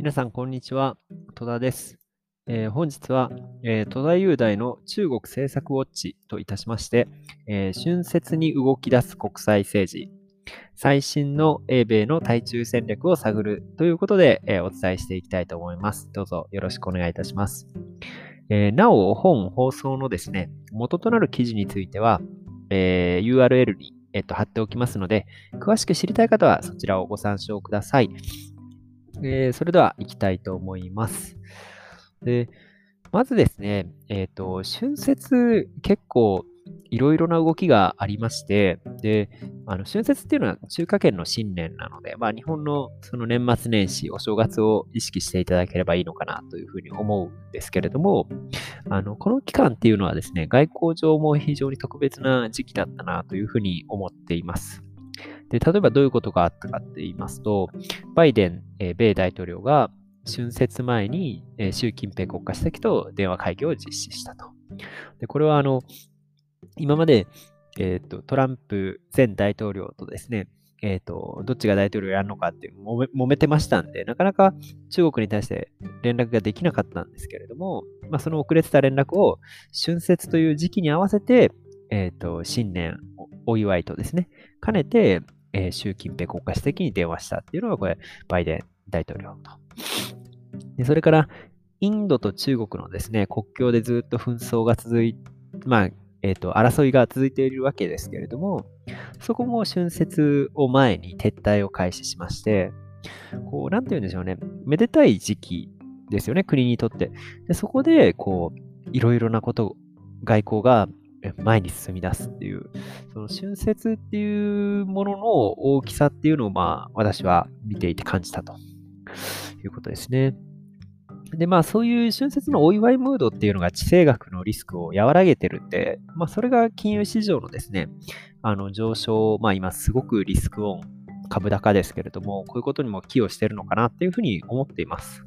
皆さん、こんにちは。戸田です。えー、本日は、えー、戸田雄大の中国政策ウォッチといたしまして、えー、春節に動き出す国際政治、最新の英米の対中戦略を探るということで、えお伝えしていきたいと思います。どうぞよろしくお願いいたします。えなお、本放送のですね、元となる記事については、え URL に、えっと、貼っておきますので、詳しく知りたい方はそちらをご参照ください。えー、それでは行きたいと思います。で、まずですね、えっ、ー、と、春節結構いろいろな動きがありまして、で、あの春節っていうのは中華圏の新年なので、まあ日本のその年末年始、お正月を意識していただければいいのかなというふうに思うんですけれども、あの、この期間っていうのはですね、外交上も非常に特別な時期だったなというふうに思っています。で、例えばどういうことがあったかって言いますと、バイデン、えー、米大統領が春節前に、えー、習近平国家主席と電話会議を実施したと。で、これはあの、今まで、えーと、トランプ前大統領とですね、えーと、どっちが大統領やるのかって揉め揉めてましたんで、なかなか中国に対して連絡ができなかったんですけれども、まあ、その遅れてた連絡を春節という時期に合わせて、えーと新年お祝いとですね、兼ねて、えー、習近平国家主席に電話したっていうのが、これ、バイデン大統領と。でそれから、インドと中国のですね、国境でずっと紛争が続いまあ、えっ、ー、と、争いが続いているわけですけれども、そこも春節を前に撤退を開始しまして、こう、なんて言うんでしょうね、めでたい時期ですよね、国にとって。でそこで、こう、いろいろなこと、外交が前に進み出すっていう、その春節っていうものの大きさっていうのを、まあ、私は見ていて感じたということですね。で、まあ、そういう春節のお祝いムードっていうのが地政学のリスクを和らげてるんで、まあ、それが金融市場のですね、あの上昇、まあ、今すごくリスクオン、株高ですけれども、こういうことにも寄与してるのかなっていうふうに思っています。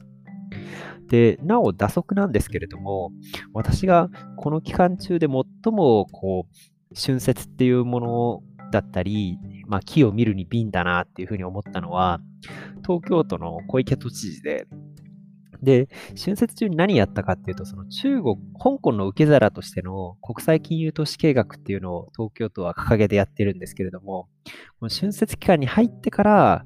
で、なお打足なんですけれども、私がこの期間中で最もこう春節っていうものだったり、まあ、木を見るに瓶だなっていうふうに思ったのは、東京都の小池都知事で、で、春節中に何やったかっていうと、その中国、香港の受け皿としての国際金融投資計画っていうのを東京都は掲げてやってるんですけれども、この春節期間に入ってから、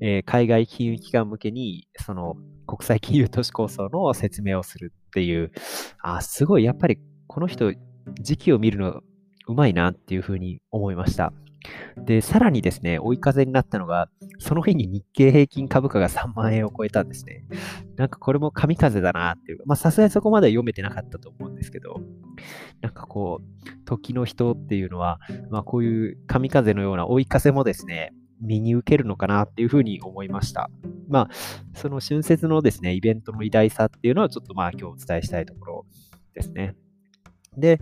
えー、海外金融機関向けに、その国際金融都市構想の説明をするっていう、あ、すごい、やっぱりこの人、時期を見るのうまいなっていうふうに思いました。で、さらにですね、追い風になったのが、その日に日経平均株価が3万円を超えたんですね。なんかこれも神風だなっていう。まあさすがにそこまでは読めてなかったと思うんですけど、なんかこう、時の人っていうのは、まあこういう神風のような追い風もですね、身に受けるのかなっていうふうに思いました。まあ、その春節のですね、イベントの偉大さっていうのはちょっとまあ今日お伝えしたいところですね。で、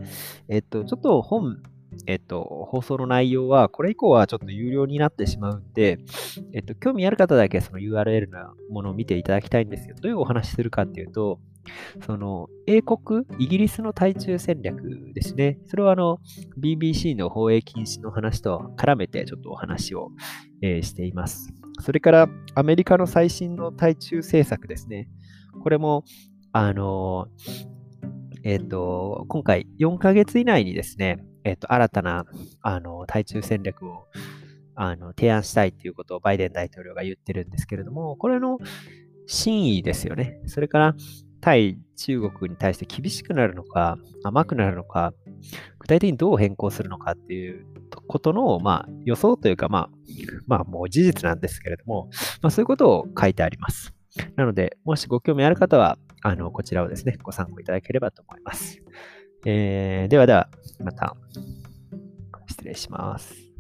えっと、ちょっと本、えっと、放送の内容は、これ以降はちょっと有料になってしまうんで、えっと、興味ある方だけその URL のものを見ていただきたいんですけど、どういうお話するかっていうと、その、英国、イギリスの対中戦略ですね。それはあの、BBC の放映禁止の話と絡めてちょっとお話を、えー、しています。それから、アメリカの最新の対中政策ですね。これも、あのえっ、ー、と、今回4ヶ月以内にですね、えっ、ー、と、新たな、あの、対中戦略を、あの、提案したいということをバイデン大統領が言ってるんですけれども、これの真意ですよね。それから、対中国に対して厳しくなるのか、甘くなるのか、具体的にどう変更するのかっていうことの、まあ、予想というか、まあ、まあ、もう事実なんですけれども、まあ、そういうことを書いてあります。なので、もしご興味ある方は、あの、こちらをですね、ご参考いただければと思います。えー、ではでは、また、失礼します。